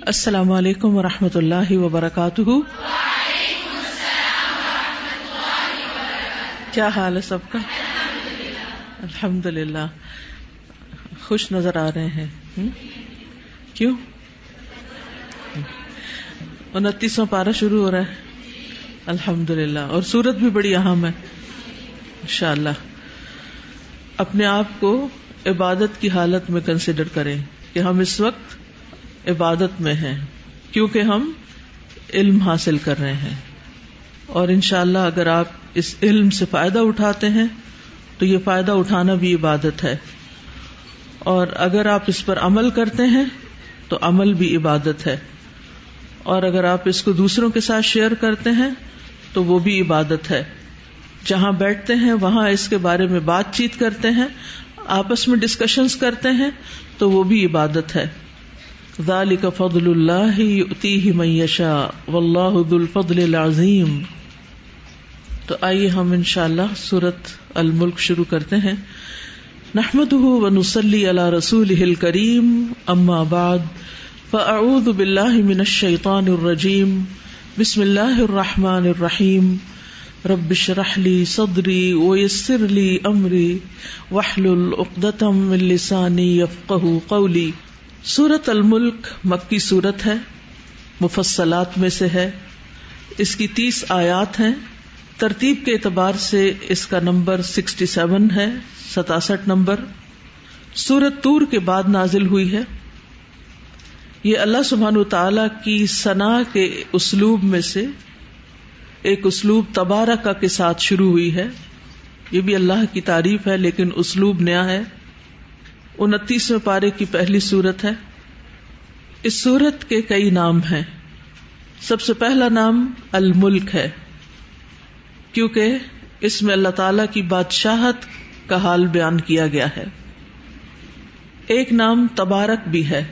السلام علیکم و رحمۃ اللہ وبرکاتہ۔ کیا حال ہے سب کا؟ الحمد للہ خوش نظر آ رہے ہیں۔ کیوں؟ انتیسواں پارا شروع ہو رہا ہے۔ الحمد للہ اور سورت بھی بڑی اہم ہے۔ ان شاء اللہ اپنے آپ کو عبادت کی حالت میں کنسیڈر کریں کہ ہم اس وقت عبادت میں ہیں، کیونکہ ہم علم حاصل کر رہے ہیں۔ اور ان شاء اللہ اگر آپ اس علم سے فائدہ اٹھاتے ہیں، تو یہ فائدہ اٹھانا بھی عبادت ہے۔ اور اگر آپ اس پر عمل کرتے ہیں، تو عمل بھی عبادت ہے۔ اور اگر آپ اس کو دوسروں کے ساتھ شیئر کرتے ہیں، تو وہ بھی عبادت ہے۔ جہاں بیٹھتے ہیں، وہاں اس کے بارے میں بات چیت کرتے ہیں، آپس میں ڈسکشنز کرتے ہیں، تو وہ بھی عبادت ہے۔ ذالک فضل اللہ یؤتیہ من یشاء واللہ ذو الفضل العظیم تو آئیے ہم انشاءاللہ سورت الملک شروع کرتے ہیں. نحمده ونصلي على رسوله الكريم اما بعد، فاعوذ باللہ من الشیطان الرجیم. بسم اللہ الرحمن الرحیم. رب اشرح لي صدری ويسر لي امری. واحلل عقدة من لسانی يفقهوا قولی. سورت الملک مکی سورت ہے، مفصلات میں سے ہے۔ اس کی تیس آیات ہیں۔ ترتیب کے اعتبار سے اس کا نمبر سکسٹی سیون ہے، ستاسٹھ نمبر۔ سورت تور کے بعد نازل ہوئی ہے۔ یہ اللہ سبحان تعالی کی ثنا کے اسلوب میں سے ایک اسلوب تبارک کے ساتھ شروع ہوئی ہے۔ یہ بھی اللہ کی تعریف ہے، لیکن اسلوب نیا ہے۔ انتیسویں پارے کی پہلی سورت ہے۔ اس سورت کے کئی نام ہیں۔ سب سے پہلا نام الملک ہے۔ کیونکہ اس میں اللہ تعالی کی بادشاہت کا حال بیان کیا گیا ہے۔ ایک نام تبارک بھی ہے۔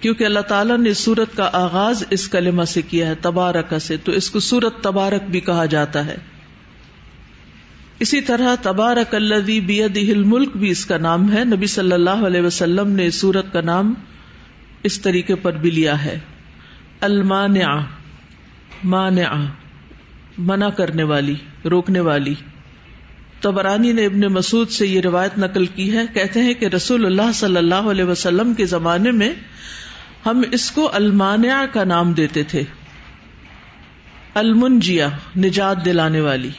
کیونکہ اللہ تعالیٰ نے سورت کا آغاز اس کلمہ سے کیا ہے، تبارک سے، تو اس کو سورت تبارک بھی کہا جاتا ہے۔ اسی طرح تبارک الذی بیدہ الملک بھی اس کا نام ہے۔ نبی صلی اللہ علیہ وسلم نے سورت کا نام اس طریقے پر بھی لیا ہے۔ المانع مانع منع کرنے والی، روکنے والی۔ تبرانی نے ابن مسعود سے یہ روایت نقل کی ہے۔ کہتے ہیں کہ رسول اللہ صلی اللہ علیہ وسلم کے زمانے میں ہم اس کو المانع کا نام دیتے تھے۔ المنجیا نجات دلانے والی۔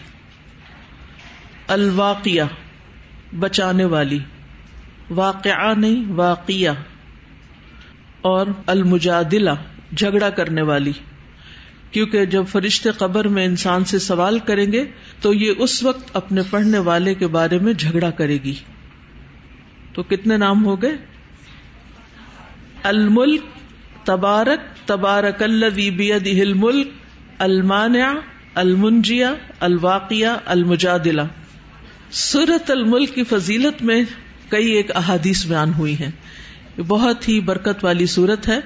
الواقیہ بچانے والی۔ واقعہ نہیں، واقعہ۔ اور المجادلہ، جھگڑا کرنے والی۔ کیونکہ جب فرشتے قبر میں انسان سے سوال کریں گے، تو یہ اس وقت اپنے پڑھنے والے کے بارے میں جھگڑا کرے گی۔ تو کتنے نام ہو گئے؟ الملک، تبارک تبارک بیدہ الملک، المانع المنجیا الواقیہ المجادلہ۔ سورت الملک کی فضیلت میں کئی ایک احادیث بیان ہوئی ہیں۔ بہت ہی برکت والی صورت ہے۔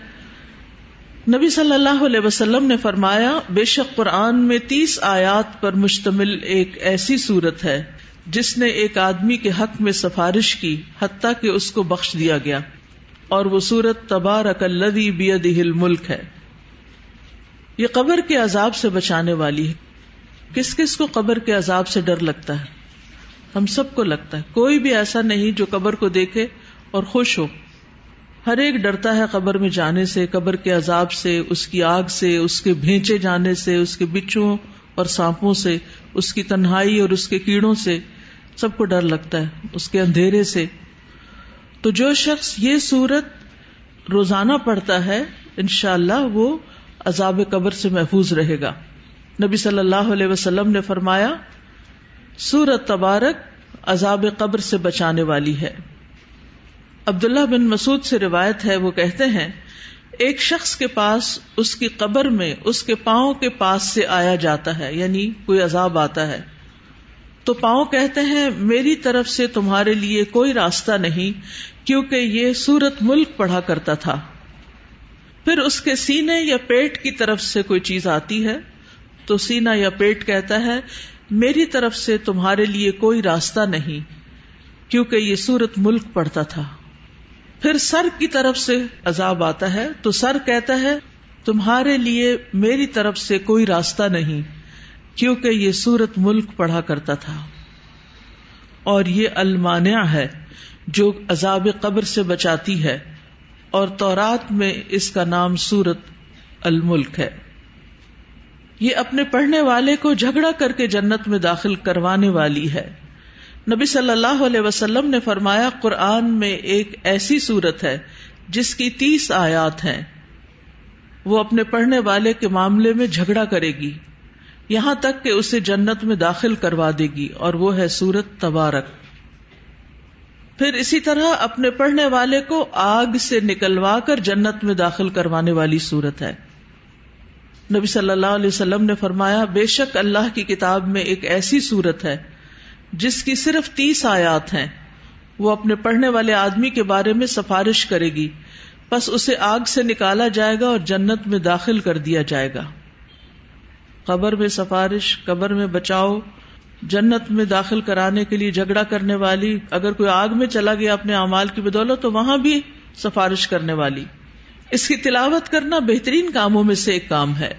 نبی صلی اللہ علیہ وسلم نے فرمایا، بے شک قرآن میں تیس آیات پر مشتمل ایک ایسی صورت ہے، جس نے ایک آدمی کے حق میں سفارش کی، حتیٰ کہ اس کو بخش دیا گیا۔ اور وہ سورت تبارک الذی بیدہ الملک ہے۔ یہ قبر کے عذاب سے بچانے والی ہے۔ کس کس کو قبر کے عذاب سے ڈر لگتا ہے؟ ہم سب کو لگتا ہے۔ کوئی بھی ایسا نہیں جو قبر کو دیکھے اور خوش ہو۔ ہر ایک ڈرتا ہے قبر میں جانے سے، قبر کے عذاب سے، اس کی آگ سے، اس کے بھینچے جانے سے، اس کے بچوں اور سانپوں سے، اس کی تنہائی اور اس کے کیڑوں سے۔ سب کو ڈر لگتا ہے، اس کے اندھیرے سے۔ تو جو شخص یہ سورت روزانہ پڑھتا ہے ان شاء اللہ وہ عذاب قبر سے محفوظ رہے گا۔ نبی صلی اللہ علیہ وسلم نے فرمایا سورت تبارک عذاب قبر سے بچانے والی ہے۔ عبداللہ بن مسعود سے روایت ہے، وہ کہتے ہیں، ایک شخص کے پاس اس کی قبر میں، اس کے پاؤں کے پاس سے آیا جاتا ہے یعنی کوئی عذاب آتا ہے۔ تو پاؤں کہتے ہیں، میری طرف سے تمہارے لیے کوئی راستہ نہیں، کیونکہ یہ سورت ملک پڑھا کرتا تھا۔ پھر اس کے سینے یا پیٹ کی طرف سے کوئی چیز آتی ہے؟ تو سینا یا پیٹ کہتا ہے میری طرف سے تمہارے لیے کوئی راستہ نہیں، کیونکہ یہ سورت ملک پڑتا تھا۔ پھر سر کی طرف سے عذاب آتا ہے، تو سر کہتا ہے، تمہارے لیے میری طرف سے کوئی راستہ نہیں، کیونکہ یہ سورت ملک پڑھا کرتا تھا۔ اور یہ المانیہ ہے، جو عذاب قبر سے بچاتی ہے، اور تورات میں اس کا نام سورت الملک ہے۔ یہ اپنے پڑھنے والے کو جھگڑا کر کے جنت میں داخل کروانے والی ہے۔ نبی صلی اللہ علیہ وسلم نے فرمایا، قرآن میں ایک ایسی صورت ہے جس کی تیس آیات ہیں۔ وہ اپنے پڑھنے والے کے معاملے میں جھگڑا کرے گی۔ یہاں تک کہ اسے جنت میں داخل کروا دے گی اور وہ ہے سورت تبارک۔ پھر اسی طرح اپنے پڑھنے والے کو آگ سے نکلوا کر جنت میں داخل کروانے والی صورت ہے۔ نبی صلی اللہ علیہ وسلم نے فرمایا، بے شک اللہ کی کتاب میں ایک ایسی صورت ہے جس کی صرف تیس آیات ہیں۔ وہ اپنے پڑھنے والے آدمی کے بارے میں سفارش کرے گی۔ بس اسے آگ سے نکالا جائے گا اور جنت میں داخل کر دیا جائے گا۔ قبر میں سفارش، قبر میں بچاؤ، جنت میں داخل کرانے کے لیے جھگڑا کرنے والی، اگر کوئی آگ میں چلا گیا اپنے اعمال کی بدولت، تو وہاں بھی سفارش کرنے والی۔ اس کی تلاوت کرنا بہترین کاموں میں سے ایک کام ہے۔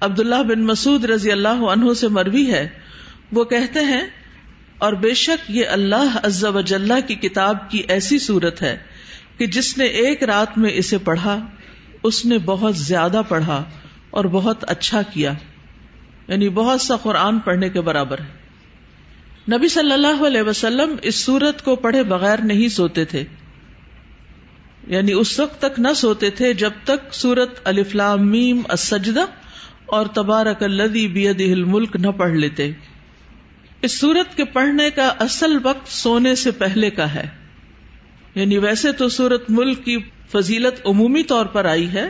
عبداللہ بن مسعود رضی اللہ عنہ سے مروی ہے۔ وہ کہتے ہیں، اور بے شک یہ اللہ عز و جلہ کی کتاب کی ایسی صورت ہے کہ جس نے ایک رات میں اسے پڑھا، اس نے بہت زیادہ پڑھا اور بہت اچھا کیا۔ یعنی بہت سا قرآن پڑھنے کے برابر ہے۔ نبی صلی اللہ علیہ وسلم اس سورت کو پڑھے بغیر نہیں سوتے تھے۔ یعنی اس وقت تک نہ سوتے تھے جب تک سورت الفلام میم السجدہ اور تبارک الذی بیدہ الملک نہ پڑھ لیتے۔ اس سورت کے پڑھنے کا اصل وقت سونے سے پہلے کا ہے۔ یعنی ویسے تو سورت ملک کی فضیلت عمومی طور پر آئی ہے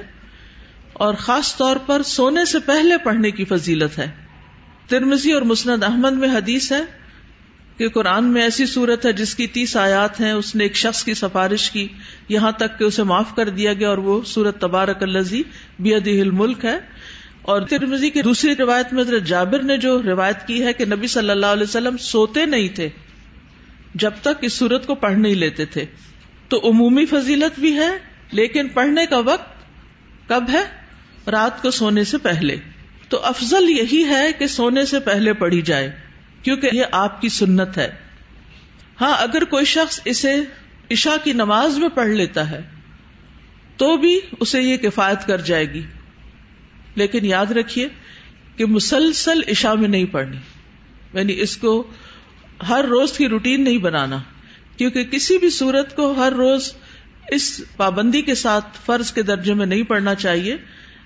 اور خاص طور پر سونے سے پہلے پڑھنے کی فضیلت ہے۔ ترمزی اور مسند احمد میں حدیث ہے کہ قرآن میں ایسی صورت ہے جس کی تیس آیات ہیں، اس نے ایک شخص کی سفارش کی، یہاں تک کہ اسے معاف کر دیا گیا اور وہ سورت تبارک الزی بیدی ملک ہے۔ اور ترمزی کی دوسری روایت میں جابر نے جو روایت کی ہے کہ نبی صلی اللہ علیہ وسلم سوتے نہیں تھے، جب تک اس سورت کو پڑھ نہیں لیتے تھے۔ تو عمومی فضیلت بھی ہے، لیکن پڑھنے کا وقت کب ہے؟ رات کو سونے سے پہلے۔ تو افضل یہی ہے کہ سونے سے پہلے پڑھی جائے۔ کیونکہ یہ آپ کی سنت ہے۔ ہاں اگر کوئی شخص اسے عشا کی نماز میں پڑھ لیتا ہے، تو بھی اسے یہ کفایت کر جائے گی۔ لیکن یاد رکھیے کہ مسلسل عشا میں نہیں پڑھنی یعنی اس کو ہر روز کی روٹین نہیں بنانا، کیونکہ کسی بھی صورت کو ہر روز اس پابندی کے ساتھ فرض کے درجے میں نہیں پڑھنا چاہیے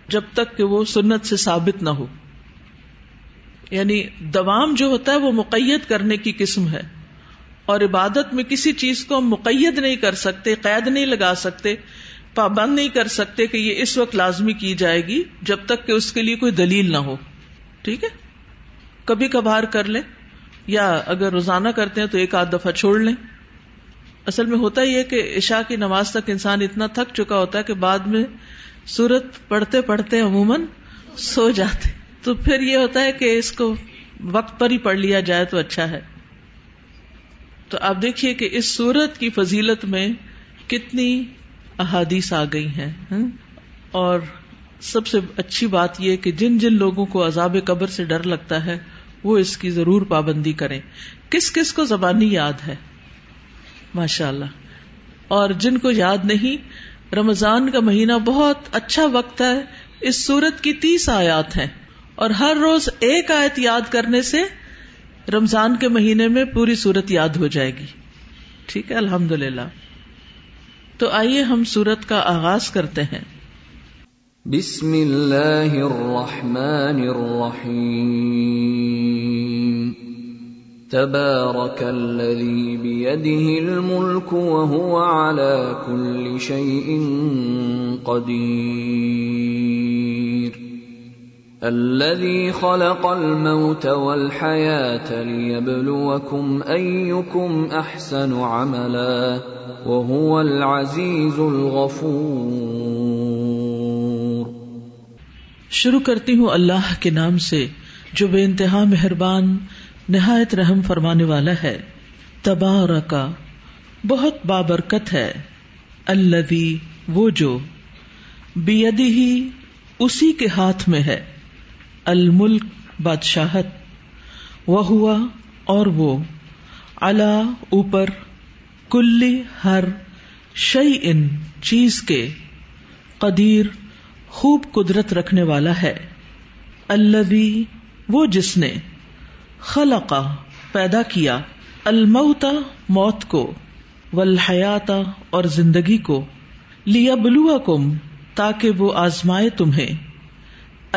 جب تک کہ وہ سنت سے ثابت نہ ہو۔ یعنی دوام جو ہوتا ہے وہ مقید کرنے کی قسم ہے اور عبادت میں کسی چیز کو ہم مقید نہیں کر سکتے، قید نہیں لگا سکتے، پابند نہیں کر سکتے کہ یہ اس وقت لازمی کی جائے گی جب تک کہ اس کے لیے کوئی دلیل نہ ہو۔ ٹھیک ہے؟ کبھی کبھار کر لیں، یا اگر روزانہ کرتے ہیں تو ایک آدھ دفعہ چھوڑ لیں۔ اصل میں ہوتا ہی ہے کہ عشاء کی نماز تک انسان اتنا تھک چکا ہوتا ہے کہ بعد میں سورت پڑھتے پڑھتے عموماً سو جاتے۔ تو پھر یہ ہوتا ہے کہ اس کو وقت پر ہی پڑھ لیا جائے تو اچھا ہے۔ تو آپ دیکھیے کہ اس سورت کی فضیلت میں کتنی احادیث آ گئی ہیں ہاں؟ اور سب سے اچھی بات یہ کہ جن جن لوگوں کو عذاب قبر سے ڈر لگتا ہے، وہ اس کی ضرور پابندی کریں۔ کس کس کو زبانی یاد ہے؟ ماشاء اللہ اور جن کو یاد نہیں، رمضان کا مہینہ بہت اچھا وقت ہے۔ اس سورت کی تیس آیات ہیں۔ اور ہر روز ایک آیت یاد کرنے سے رمضان کے مہینے میں پوری سورت یاد ہو جائے گی۔ ٹھیک ہے الحمد للہ تو آئیے ہم سورت کا آغاز کرتے ہیں۔ بسم اللہ الرحمن الرحیم۔ تبارك الذي بيده الملك وهو على كل شيء قدير الذي خلق الموت والحياه ليبلوكم ايكم احسن عملا وهو العزيز الغفور. شروع کرتی ہوں اللہ کے نام سے جو بے انتہا مہربان، نہایت رحم فرمانے والا ہے۔ تبارہ بہت بابرکت ہے۔ الدی وہ جو بیدی ہی اسی کے ہاتھ میں ہے۔ الملک بادشاہت وہ ہوا اور وہ اللہ اوپر کلی ہر شعی ان چیز کے قدیر خوب قدرت رکھنے والا ہے الدی وہ جس نے خلقا پیدا کیا الموتا موت کو والحیاتا اور زندگی کو لیا بلوا کم تاکہ وہ آزمائے تمہیں۔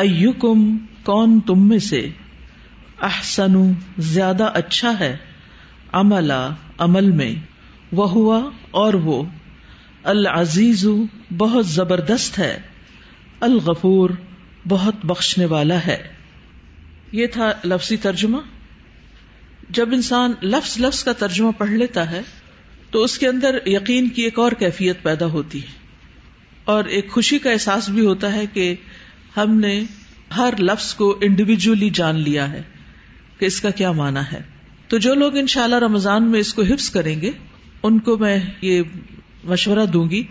ایوکم، کون تم میں سے؟ احسن، زیادہ اچھا ہے، عملا، عمل میں وہ ہوا اور وہ۔ العزیز بہت زبردست ہے، الغفور بہت بخشنے والا ہے۔ یہ تھا لفظی ترجمہ۔ جب انسان لفظ لفظ کا ترجمہ پڑھ لیتا ہے، تو اس کے اندر یقین کی ایک اور کیفیت پیدا ہوتی ہے۔ اور ایک خوشی کا احساس بھی ہوتا ہے کہ ہم نے ہر لفظ کو انڈیویجلی جان لیا ہے کہ اس کا کیا مانا ہے۔ تو جو لوگ ان شاء اللہ رمضان میں اس کو حفظ کریں گے، ان کو میں یہ مشورہ دوں گی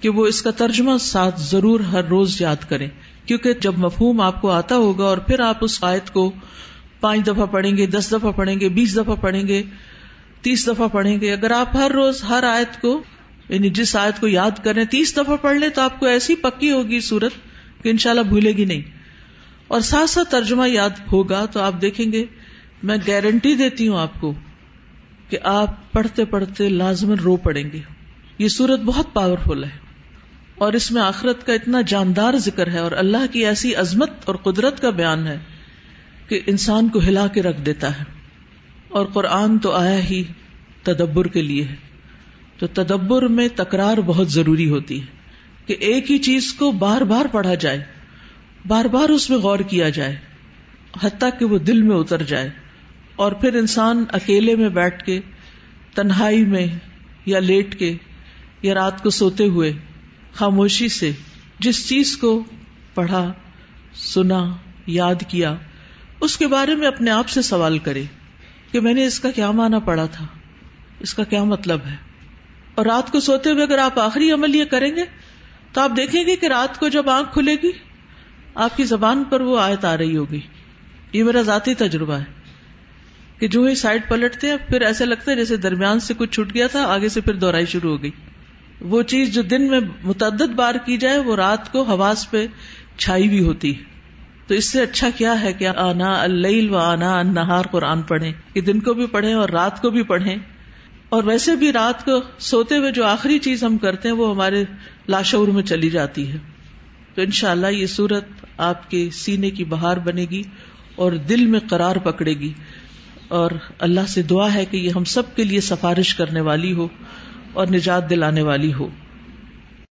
کہ وہ اس کا ترجمہ ساتھ ضرور ہر روز یاد کریں۔ کیونکہ جب مفہوم آپ کو آتا ہوگا اور پھر آپ اس آیت کو پانچ دفعہ پڑھیں گے، دس دفعہ پڑھیں گے، بیس دفعہ پڑھیں گے، تیس دفعہ پڑھیں گے، اگر آپ ہر روز ہر آیت کو یعنی جس آیت کو یاد کریں، تیس دفعہ پڑھ لیں تو آپ کو ایسی پکی ہوگی صورت کہ ان شاء اللہ بھولے گی نہیں۔ اور ساتھ ساتھ ترجمہ یاد ہوگا تو آپ دیکھیں گے، میں گارنٹی دیتی ہوں آپ کو کہ آپ پڑھتے پڑھتے لازمن رو پڑیں گے۔ یہ سورت بہت پاورفل ہے۔ اور اس میں آخرت کا اتنا جاندار ذکر ہے اور اللہ کی ایسی عظمت اور قدرت کا بیان ہے کہ انسان کو ہلا کے رکھ دیتا ہے۔ اور قرآن تو آیا ہی تدبر کے لیے ہے۔ تو تدبر میں تکرار بہت ضروری ہوتی ہے۔ کہ ایک ہی چیز کو بار بار پڑھا جائے، بار بار اس میں غور کیا جائے، حتیٰ کہ وہ دل میں اتر جائے اور پھر انسان اکیلے میں بیٹھ کے، تنہائی میں یا لیٹ کے یا رات کو سوتے ہوئے، خاموشی سے جس چیز کو پڑھا، سنا، یاد کیا، اس کے بارے میں اپنے آپ سے سوال کرے کہ میں نے اس کا کیا مانا پڑا تھا؟ اس کا کیا مطلب ہے؟ اور رات کو سوتے ہوئے اگر آپ آخری عمل یہ کریں گے تو آپ دیکھیں گے کہ رات کو جب آنکھ کھلے گی، آپ کی زبان پر وہ آیت آ رہی ہوگی۔ یہ میرا ذاتی تجربہ ہے کہ جو ہی سائڈ پلٹتے ہیں، پھر ایسے لگتا ہے جیسے درمیان سے کچھ چھٹ گیا تھا، آگے سے پھر دوہرائی شروع ہو گئی۔ وہ چیز جو دن میں متعدد بار کی جائے، وہ رات کو حواس پہ چھائی بھی ہوتی۔ تو اس سے اچھا کیا ہے کہ آنا اللیل و آنا نہار قرآن پڑھیں، کہ دن کو بھی پڑھیں اور رات کو بھی پڑھیں۔ اور ویسے بھی رات کو سوتے ہوئے جو آخری چیز ہم کرتے ہیں، وہ ہمارے لاشعور میں چلی جاتی ہے۔ تو ان شاء اللہ یہ صورت آپ کے سینے کی بہار بنے گی اور دل میں قرار پکڑے گی۔ اور اللہ سے دعا ہے کہ یہ ہم سب کے لیے سفارش کرنے والی ہو اور نجات دلانے والی ہو۔